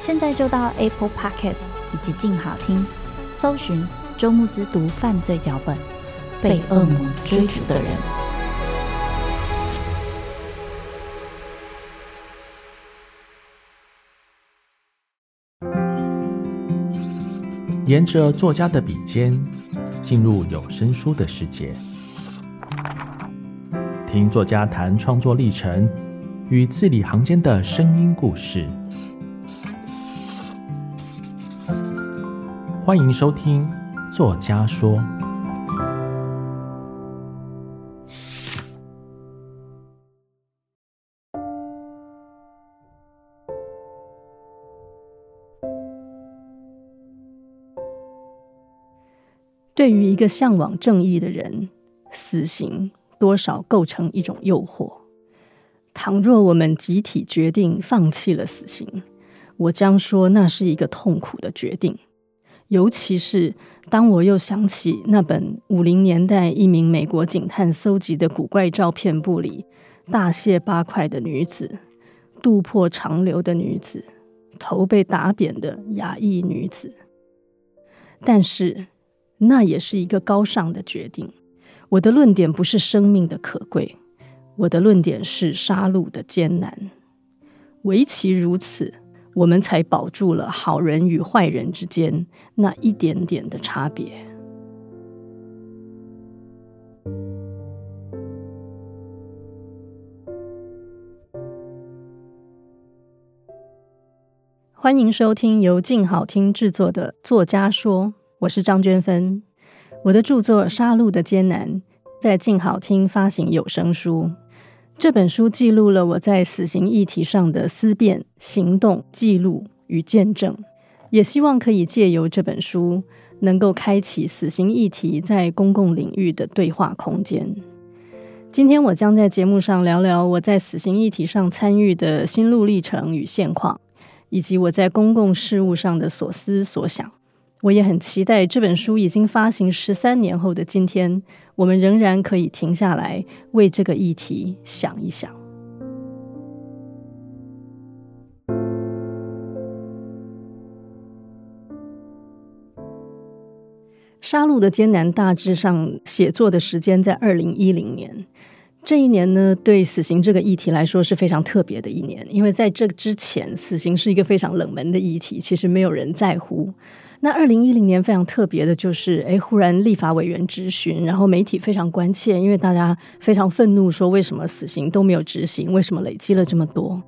现在就到 Apple Podcast 以及静好听，搜寻周慕之读犯罪脚本，被恶魔追逐的人。沿着作家的笔尖，进入有声书的世界。听作家谈创作历程与字里行间的声音故事，欢迎收听《作家说》。对于一个向往正义的人，死刑。多少构成一种诱惑。倘若我们集体决定放弃了死刑，我将说那是一个痛苦的决定。尤其是当我又想起那本五零年代一名美国警探搜集的古怪照片簿里，大卸八块的女子，肚破长流的女子，头被打扁的亚裔女子。但是，那也是一个高尚的决定。我的论点不是生命的可贵，我的论点是杀戮的艰难。唯其如此，我们才保住了好人与坏人之间那一点点的差别。欢迎收听由静好听制作的《作家说》，我是张娟芬。我的著作《杀戮的艰难》在静好听发行有声书。这本书记录了我在死刑议题上的思辨、行动、记录与见证，也希望可以借由这本书，能够开启死刑议题在公共领域的对话空间。今天我将在节目上聊聊我在死刑议题上参与的心路历程与现况，以及我在公共事务上的所思所想。我也很期待这本书已经发行十三年后的今天，我们仍然可以停下来为这个议题想一想。杀戮的艰难大致上写作的时间在二零一零年，这一年呢，对死刑这个议题来说是非常特别的一年，因为在这之前，死刑是一个非常冷门的议题，其实没有人在乎。那二零一零年非常特别的就是，诶，忽然立法委员质询，然后媒体非常关切，因为大家非常愤怒，说为什么死刑都没有执行，为什么累积了这么多？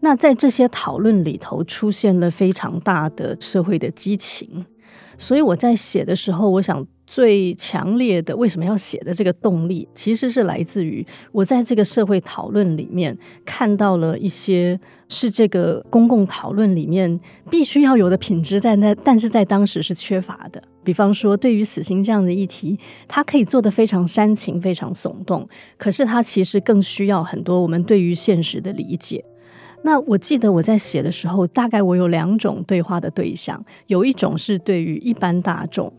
那在这些讨论里头，出现了非常大的社会的激情。所以我在写的时候，我想最强烈的为什么要写的这个动力，其实是来自于我在这个社会讨论里面看到了一些是这个公共讨论里面必须要有的品质在那，但是在当时是缺乏的。比方说，对于死刑这样的议题，它可以做得非常煽情、非常耸动，可是它其实更需要很多我们对于现实的理解。那我记得我在写的时候，大概我有两种对话的对象，有一种是对于一般大众，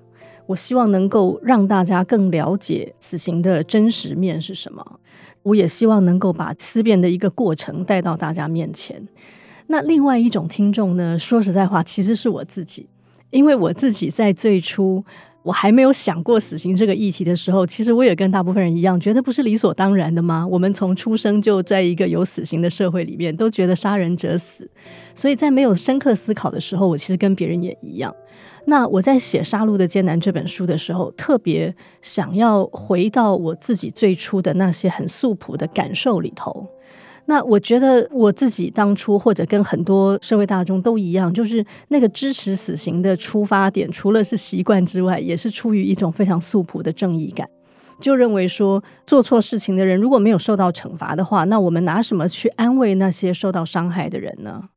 我希望能够让大家更了解死刑的真实面是什么，我也希望能够把思辨的一个过程带到大家面前。那另外一种听众呢，说实在话，其实是我自己，因为我自己在最初。我还没有想过死刑这个议题的时候，其实我也跟大部分人一样，觉得不是理所当然的吗？我们从出生就在一个有死刑的社会里面，都觉得杀人者死。所以在没有深刻思考的时候，我其实跟别人也一样。那我在写《杀戮的艰难》这本书的时候，特别想要回到我自己最初的那些很素朴的感受里头。那我觉得我自己当初或者跟很多社会大众都一样，就是那个支持死刑的出发点，除了是习惯之外，也是出于一种非常素朴的正义感，就认为说做错事情的人如果没有受到惩罚的话，那我们拿什么去安慰那些受到伤害的人呢？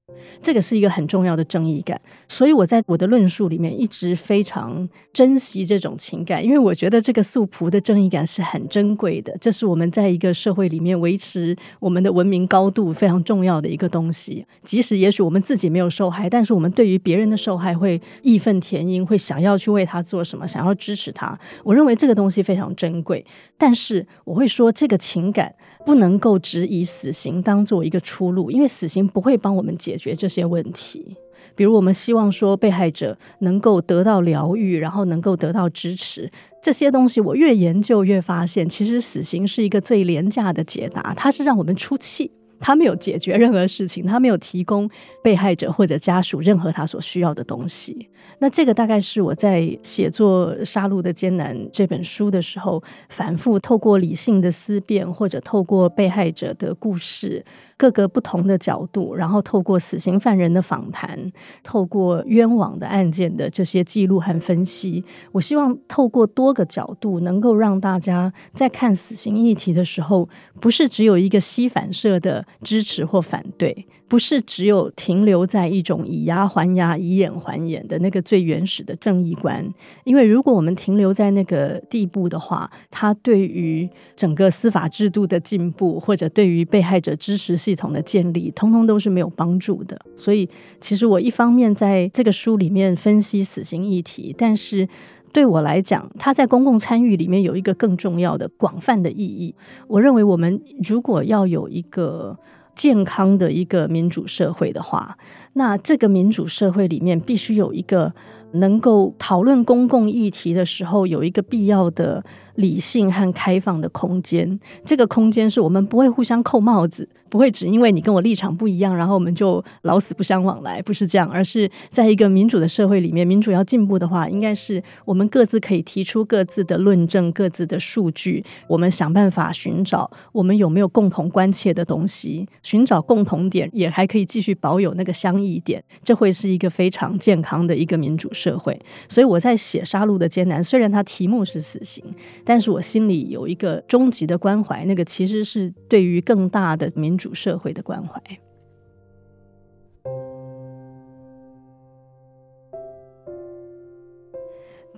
这个是一个很重要的正义感，所以我在我的论述里面一直非常珍惜这种情感，因为我觉得这个素朴的正义感是很珍贵的，这是我们在一个社会里面维持我们的文明高度非常重要的一个东西。即使也许我们自己没有受害，但是我们对于别人的受害会义愤填膺，会想要去为他做什么，想要支持他。我认为这个东西非常珍贵，但是我会说这个情感。不能够只以死刑当做一个出路，因为死刑不会帮我们解决这些问题。比如，我们希望说被害者能够得到疗愈，然后能够得到支持，这些东西我越研究越发现，其实死刑是一个最廉价的解答，它是让我们出气。他没有解决任何事情，他没有提供被害者或者家属任何他所需要的东西。那这个大概是我在写作《杀戮的艰难》这本书的时候，反复透过理性的思辨，或者透过被害者的故事。各个不同的角度，然后透过死刑犯人的访谈，透过冤枉的案件的这些记录和分析，我希望透过多个角度，能够让大家在看死刑议题的时候，不是只有一个膝反射的支持或反对。不是只有停留在一种以牙还牙、以眼还眼的那个最原始的正义观，因为如果我们停留在那个地步的话，它对于整个司法制度的进步，或者对于被害者支持系统的建立，通通都是没有帮助的。所以，其实我一方面在这个书里面分析死刑议题，但是对我来讲，它在公共参与里面有一个更重要的、广泛的意义。我认为，我们如果要有一个健康的一个民主社会的话，那这个民主社会里面必须有一个能够讨论公共议题的时候有一个必要的理性和开放的空间。这个空间是我们不会互相扣帽子。不会只因为你跟我立场不一样，然后我们就老死不相往来，不是这样，而是在一个民主的社会里面，民主要进步的话，应该是我们各自可以提出各自的论证、各自的数据，我们想办法寻找我们有没有共同关切的东西，寻找共同点，也还可以继续保有那个相异点，这会是一个非常健康的一个民主社会。所以我在写《杀戮的艰难》，虽然它题目是死刑，但是我心里有一个终极的关怀，那个其实是对于更大的民主社会的关怀，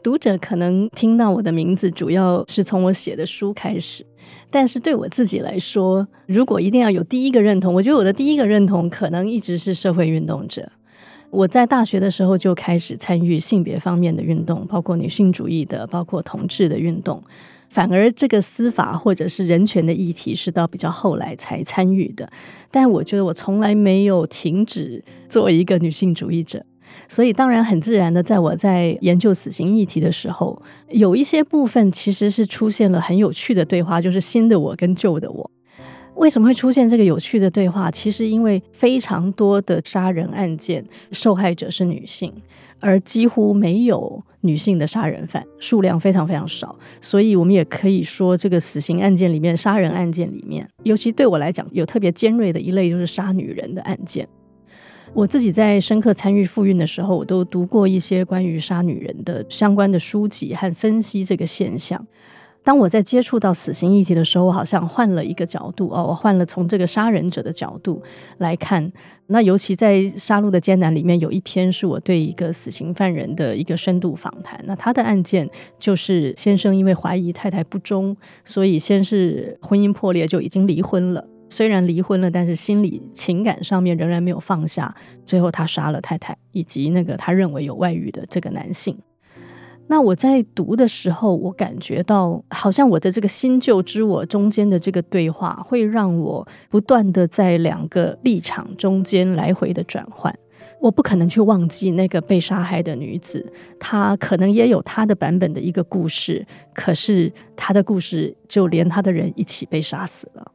读者可能听到我的名字，主要是从我写的书开始。但是对我自己来说，如果一定要有第一个认同，我觉得我的第一个认同可能一直是社会运动者。我在大学的时候就开始参与性别方面的运动，包括女性主义的，包括同志的运动。反而这个司法或者是人权的议题是到比较后来才参与的，但我觉得我从来没有停止做一个女性主义者，所以当然很自然的，在我在研究死刑议题的时候，有一些部分其实是出现了很有趣的对话，就是新的我跟旧的我。为什么会出现这个有趣的对话？其实因为非常多的杀人案件受害者是女性。而几乎没有女性的杀人犯，数量非常非常少，所以我们也可以说，这个死刑案件里面，杀人案件里面，尤其对我来讲，有特别尖锐的一类，就是杀女人的案件。我自己在深刻参与复运的时候，我都读过一些关于杀女人的相关的书籍和分析这个现象。当我在接触到死刑议题的时候，我好像换了一个角度哦，我换了从这个杀人者的角度来看。那尤其在《杀戮的艰难》里面，有一篇是我对一个死刑犯人的一个深度访谈。那他的案件就是先生因为怀疑太太不忠，所以先是婚姻破裂，就已经离婚了。虽然离婚了，但是心理情感上面仍然没有放下。最后他杀了太太以及那个他认为有外遇的这个男性。那我在读的时候，我感觉到好像我的这个新旧之我中间的这个对话，会让我不断的在两个立场中间来回的转换。我不可能去忘记那个被杀害的女子，她可能也有她的版本的一个故事，可是她的故事就连她的人一起被杀死了。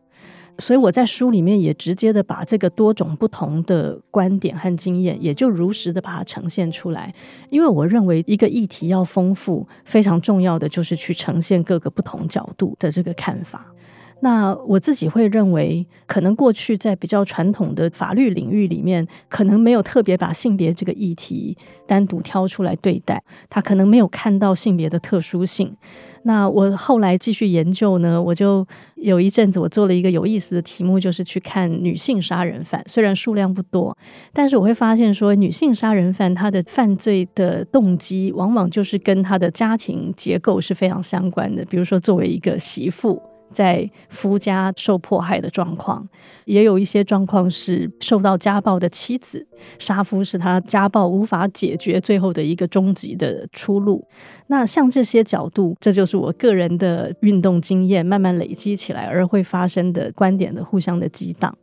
所以我在书里面也直接的把这个多种不同的观点和经验，也就如实的把它呈现出来。因为我认为一个议题要丰富，非常重要的就是去呈现各个不同角度的这个看法。那我自己会认为，可能过去在比较传统的法律领域里面，可能没有特别把性别这个议题单独挑出来对待，他可能没有看到性别的特殊性。那我后来继续研究呢，我就有一阵子我做了一个有意思的题目，就是去看女性杀人犯，虽然数量不多，但是我会发现说，女性杀人犯她的犯罪的动机，往往就是跟她的家庭结构是非常相关的，比如说作为一个媳妇。在夫家受迫害的状况，也有一些状况是受到家暴的妻子，杀夫是他家暴无法解决最后的一个终极的出路。那像这些角度，这就是我个人的运动经验慢慢累积起来而会发生的观点的互相的激荡。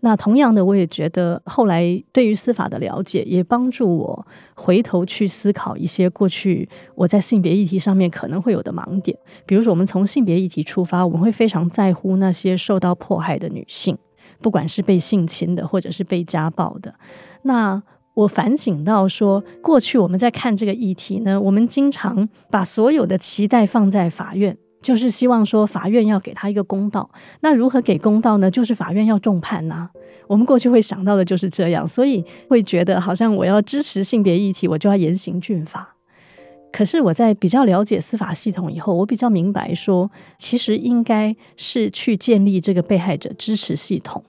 那同样的，我也觉得后来对于司法的了解，也帮助我回头去思考一些过去我在性别议题上面可能会有的盲点。比如说，我们从性别议题出发，我们会非常在乎那些受到迫害的女性，不管是被性侵的，或者是被家暴的。那我反省到说，过去我们在看这个议题呢，我们经常把所有的期待放在法院。就是希望说法院要给他一个公道，那如何给公道呢？就是法院要重判呐、我们过去会想到的就是这样，所以会觉得好像我要支持性别议题，我就要严刑峻法。可是我在比较了解司法系统以后，我比较明白说，其实应该是去建立这个被害者支持系统。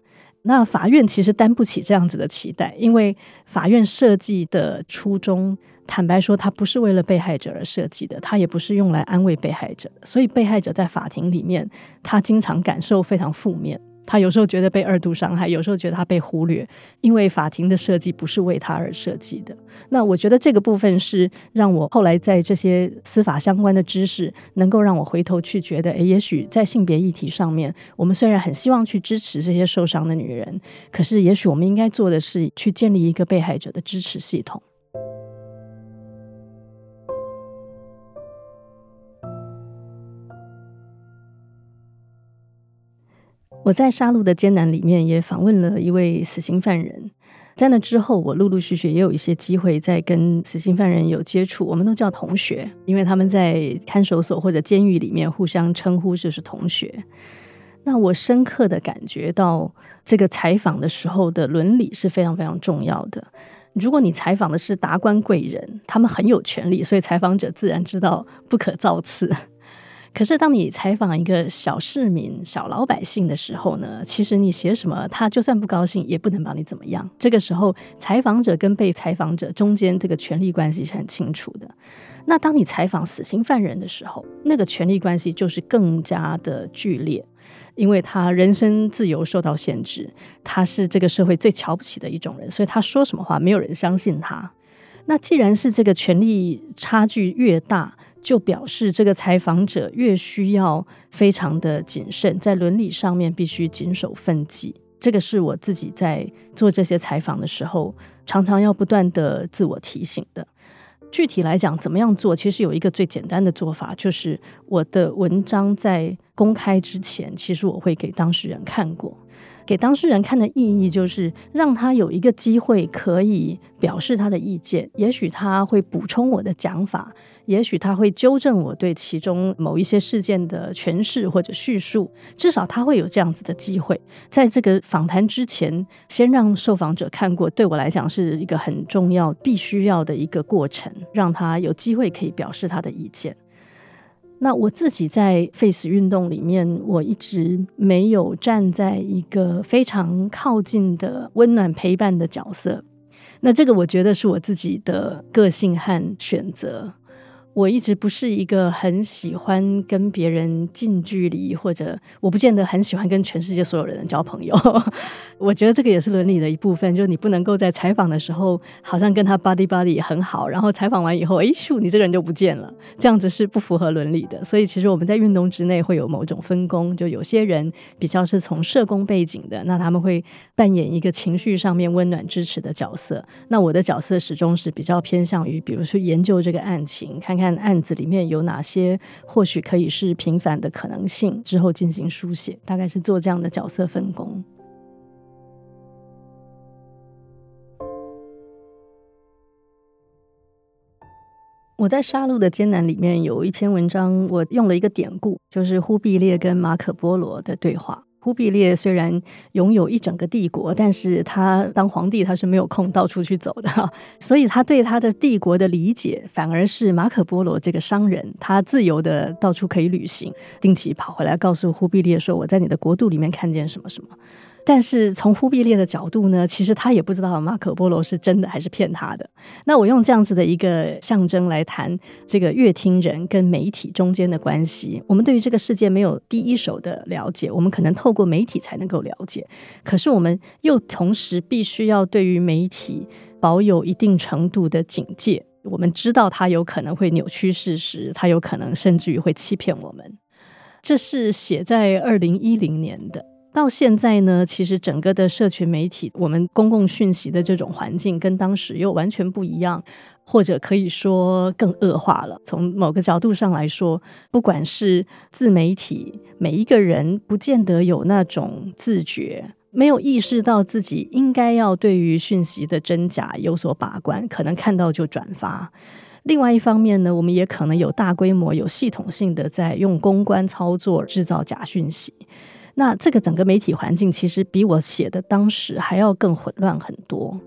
那法院其实担不起这样子的期待，因为法院设计的初衷。坦白说，他不是为了被害者而设计的，他也不是用来安慰被害者的。所以，被害者在法庭里面，他经常感受非常负面。他有时候觉得被二度伤害，有时候觉得他被忽略，因为法庭的设计不是为他而设计的。那我觉得这个部分是让我后来在这些司法相关的知识，能够让我回头去觉得，诶，也许在性别议题上面，我们虽然很希望去支持这些受伤的女人，可是也许我们应该做的是去建立一个被害者的支持系统。我在《杀戮的艰难》里面也访问了一位死刑犯人，在那之后，我陆陆续续也有一些机会在跟死刑犯人有接触，我们都叫同学，因为他们在看守所或者监狱里面互相称呼就是同学。那我深刻的感觉到，这个采访的时候的伦理是非常非常重要的。如果你采访的是达官贵人，他们很有权力，所以采访者自然知道不可造次。可是，当你采访一个小市民、小老百姓的时候呢，其实你写什么，他就算不高兴，也不能把你怎么样。这个时候，采访者跟被采访者中间这个权力关系是很清楚的。那当你采访死刑犯人的时候，那个权力关系就是更加的剧烈，因为他人身自由受到限制，他是这个社会最瞧不起的一种人，所以他说什么话，没有人相信他。那既然是这个权力差距越大，就表示这个采访者越需要非常的谨慎，在伦理上面必须谨守分际。这个是我自己在做这些采访的时候，常常要不断的自我提醒的。具体来讲，怎么样做？其实有一个最简单的做法，就是我的文章在公开之前，其实我会给当事人看过。给当事人看的意义，就是让他有一个机会可以表示他的意见。也许他会补充我的讲法，也许他会纠正我对其中某一些事件的诠释或者叙述。至少他会有这样子的机会。在这个访谈之前，先让受访者看过，对我来讲是一个很重要、必须要的一个过程，让他有机会可以表示他的意见。那我自己在 Face 运动里面，我一直没有站在一个非常靠近的温暖陪伴的角色。那这个我觉得是我自己的个性和选择。我一直不是一个很喜欢跟别人近距离，或者我不见得很喜欢跟全世界所有人交朋友。我觉得这个也是伦理的一部分，就是你不能够在采访的时候好像跟他 buddy buddy 很好，然后采访完以后，哎咻，你这个人就不见了，这样子是不符合伦理的。所以其实我们在运动之内会有某种分工，就有些人比较是从社工背景的，那他们会扮演一个情绪上面温暖支持的角色。那我的角色始终是比较偏向于，比如说研究这个案情，看看。案子里面有哪些或许可以是平反的可能性？之后进行书写，大概是做这样的角色分工。我在《杀戮的艰难》里面有一篇文章，我用了一个典故，就是忽必烈跟马可波罗的对话。忽必烈虽然拥有一整个帝国，但是他当皇帝他是没有空到处去走的，所以他对他的帝国的理解反而是马可波罗这个商人，他自由的到处可以旅行，定期跑回来告诉忽必烈说，我在你的国度里面看见什么什么。但是从忽必烈的角度呢，其实他也不知道马可波罗是真的还是骗他的。那我用这样子的一个象征来谈这个乐听人跟媒体中间的关系。我们对于这个世界没有第一手的了解，我们可能透过媒体才能够了解。可是我们又同时必须要对于媒体保有一定程度的警戒。我们知道他有可能会扭曲事实，他有可能甚至于会欺骗我们。这是写在二零一零年的。到现在呢，其实整个的社群媒体，我们公共讯息的这种环境跟当时又完全不一样，或者可以说更恶化了。从某个角度上来说，不管是自媒体，每一个人不见得有那种自觉，没有意识到自己应该要对于讯息的真假有所把关，可能看到就转发。另外一方面呢，我们也可能有大规模、有系统性的在用公关操作制造假讯息。那这个整个媒体环境其实比我写的当时还要更混乱很多。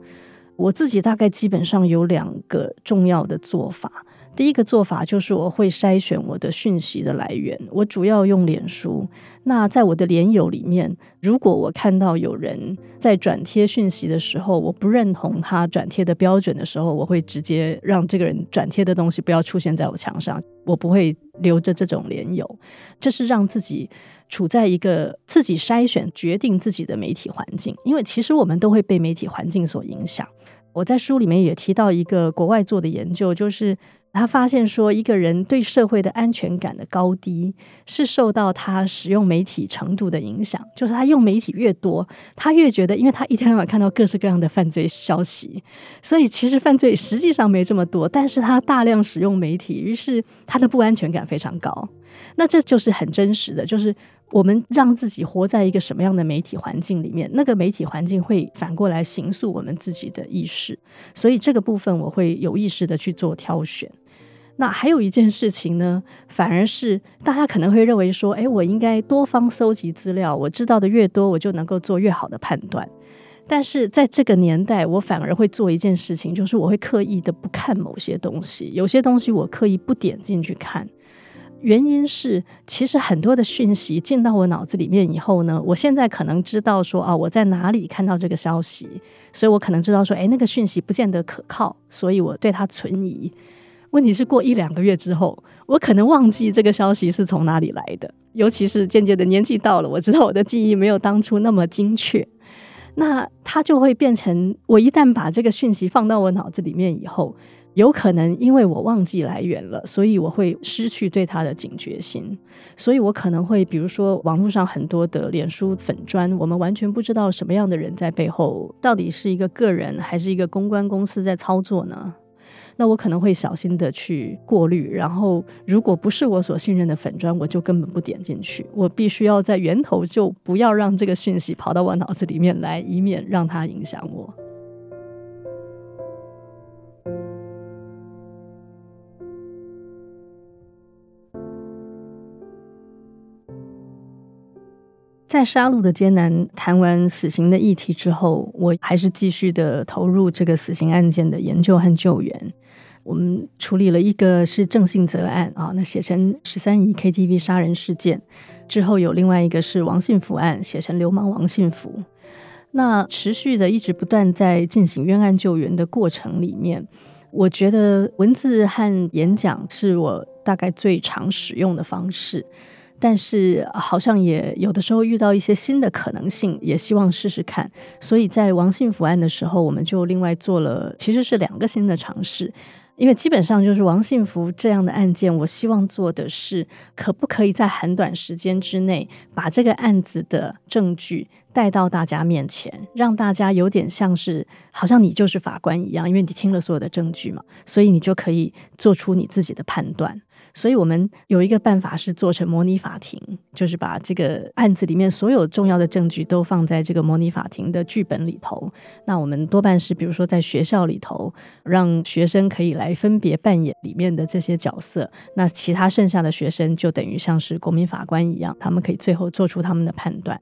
我自己大概基本上有两个重要的做法。第一个做法就是我会筛选我的讯息的来源，我主要用脸书。那在我的脸友里面，如果我看到有人在转贴讯息的时候，我不认同他转贴的标准的时候，我会直接让这个人转贴的东西不要出现在我墙上，我不会留着这种脸友。这是让自己。处在一个自己筛选、决定自己的媒体环境，因为其实我们都会被媒体环境所影响。我在书里面也提到一个国外做的研究，就是他发现说，一个人对社会的安全感的高低是受到他使用媒体程度的影响。就是他用媒体越多，他越觉得，因为他一天到晚看到各式各样的犯罪消息，所以其实犯罪实际上没这么多，但是他大量使用媒体，于是他的不安全感非常高。那这就是很真实的，就是。我们让自己活在一个什么样的媒体环境里面，那个媒体环境会反过来形塑我们自己的意识，所以这个部分我会有意识的去做挑选。那还有一件事情呢，反而是大家可能会认为说，诶，我应该多方搜集资料，我知道的越多，我就能够做越好的判断。但是在这个年代，我反而会做一件事情，就是我会刻意的不看某些东西，有些东西我刻意不点进去看。原因是，其实很多的讯息进到我脑子里面以后呢，我现在可能知道说啊，我在哪里看到这个消息，所以我可能知道说，哎，那个讯息不见得可靠，所以我对它存疑。问题是过一两个月之后，我可能忘记这个消息是从哪里来的，尤其是渐渐的年纪到了，我知道我的记忆没有当初那么精确，那它就会变成，我一旦把这个讯息放到我脑子里面以后。有可能因为我忘记来源了，所以我会失去对它的警觉性，所以我可能会，比如说网络上很多的脸书粉砖，我们完全不知道什么样的人在背后，到底是一个个人还是一个公关公司在操作呢？那我可能会小心的去过滤，然后如果不是我所信任的粉砖，我就根本不点进去。我必须要在源头就不要让这个讯息跑到我脑子里面来，以免让它影响我。在杀戮的艰难谈完死刑的议题之后，我还是继续的投入这个死刑案件的研究和救援。我们处理了一个是郑信泽案啊，那写成十三姨 KTV 杀人事件之后，有另外一个是王信福案，写成流氓王信福。那持续的一直不断在进行冤案救援的过程里面，我觉得文字和演讲是我大概最常使用的方式，但是好像也有的时候遇到一些新的可能性，也希望试试看。所以在王信福案的时候，我们就另外做了，其实是两个新的尝试。因为基本上就是王信福这样的案件，我希望做的是，可不可以在很短时间之内把这个案子的证据带到大家面前，让大家有点像是好像你就是法官一样，因为你听了所有的证据嘛，所以你就可以做出你自己的判断。所以我们有一个办法是做成模拟法庭，就是把这个案子里面所有重要的证据都放在这个模拟法庭的剧本里头。那我们多半是比如说在学校里头，让学生可以来分别扮演里面的这些角色。那其他剩下的学生就等于像是国民法官一样，他们可以最后做出他们的判断。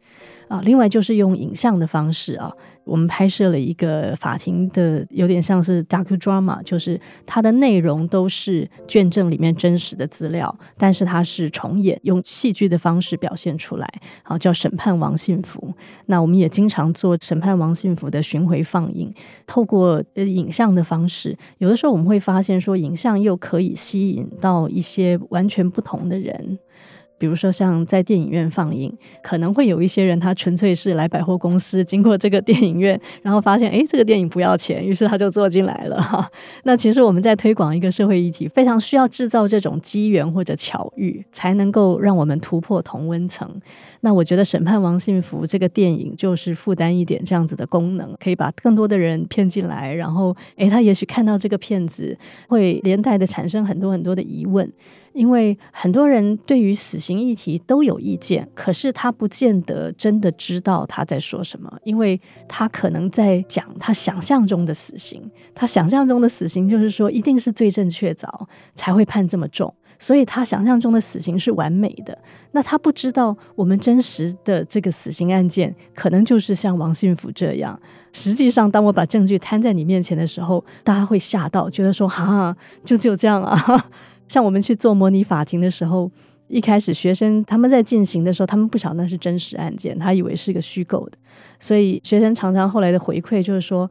啊，另外就是用影像的方式啊，我们拍摄了一个法庭的，有点像是 docudrama，就是它的内容都是卷证里面真实的资料，但是它是重演，用戏剧的方式表现出来，好，叫审判王信福。那我们也经常做审判王信福的巡回放映，透过呃影像的方式，有的时候我们会发现说，影像又可以吸引到一些完全不同的人。比如说，像在电影院放映，可能会有一些人，他纯粹是来百货公司，经过这个电影院，然后发现，诶，这个电影不要钱，于是他就坐进来了 哈。那其实我们在推广一个社会议题，非常需要制造这种机缘或者巧遇，才能够让我们突破同温层。那我觉得《审判王信福》这个电影就是负担一点这样子的功能，可以把更多的人骗进来，然后，诶，他也许看到这个片子，会连带的产生很多很多的疑问。因为很多人对于死刑议题都有意见，可是他不见得真的知道他在说什么，因为他可能在讲他想象中的死刑，他想象中的死刑就是说一定是罪证确凿才会判这么重，所以他想象中的死刑是完美的。那他不知道我们真实的这个死刑案件可能就是像王信福这样。实际上，当我把证据摊在你面前的时候，大家会吓到，觉得说哈，就只有这样啊。像我们去做模拟法庭的时候，一开始学生他们在进行的时候，他们不晓得那是真实案件，他以为是个虚构的，所以学生常常后来的回馈就是说，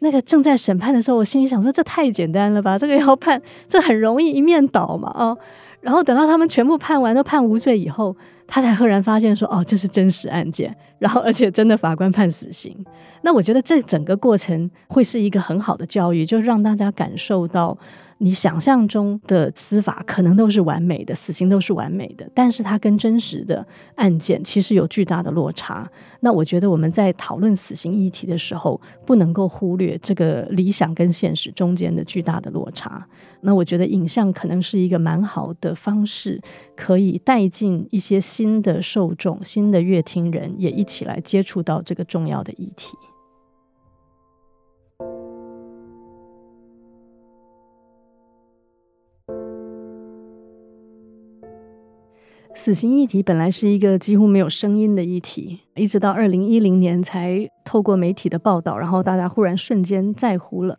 那个正在审判的时候，我心里想说，这太简单了吧，这个要判，这很容易一面倒嘛，哦，然后等到他们全部判完都判无罪以后，他才赫然发现说，哦，这是真实案件，然后而且真的法官判死刑。那我觉得这整个过程会是一个很好的教育，就让大家感受到。你想象中的司法可能都是完美的，死刑都是完美的，但是它跟真实的案件其实有巨大的落差。那我觉得我们在讨论死刑议题的时候，不能够忽略这个理想跟现实中间的巨大的落差。那我觉得影像可能是一个蛮好的方式，可以带进一些新的受众、新的乐听人，也一起来接触到这个重要的议题。死刑议题本来是一个几乎没有声音的议题，一直到二零一零年才透过媒体的报道，然后大家忽然瞬间在乎了。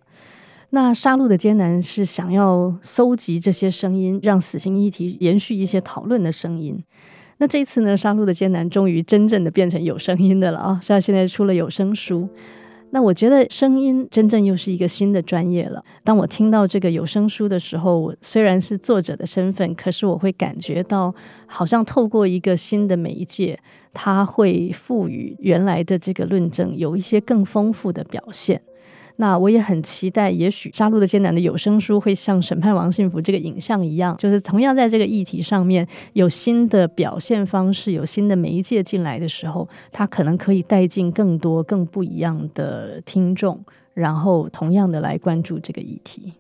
那杀戮的艰难是想要搜集这些声音，让死刑议题延续一些讨论的声音。那这次呢，杀戮的艰难终于真正的变成有声音的了啊！像现在出了有声书。那我觉得声音真正又是一个新的专业了。当我听到这个有声书的时候，我虽然是作者的身份，可是我会感觉到，好像透过一个新的媒介，它会赋予原来的这个论证有一些更丰富的表现。那我也很期待，也许《杀戮的艰难》的有声书会像《审判王幸福》这个影像一样，就是同样在这个议题上面有新的表现方式，有新的媒介进来的时候，它可能可以带进更多、更不一样的听众，然后同样的来关注这个议题。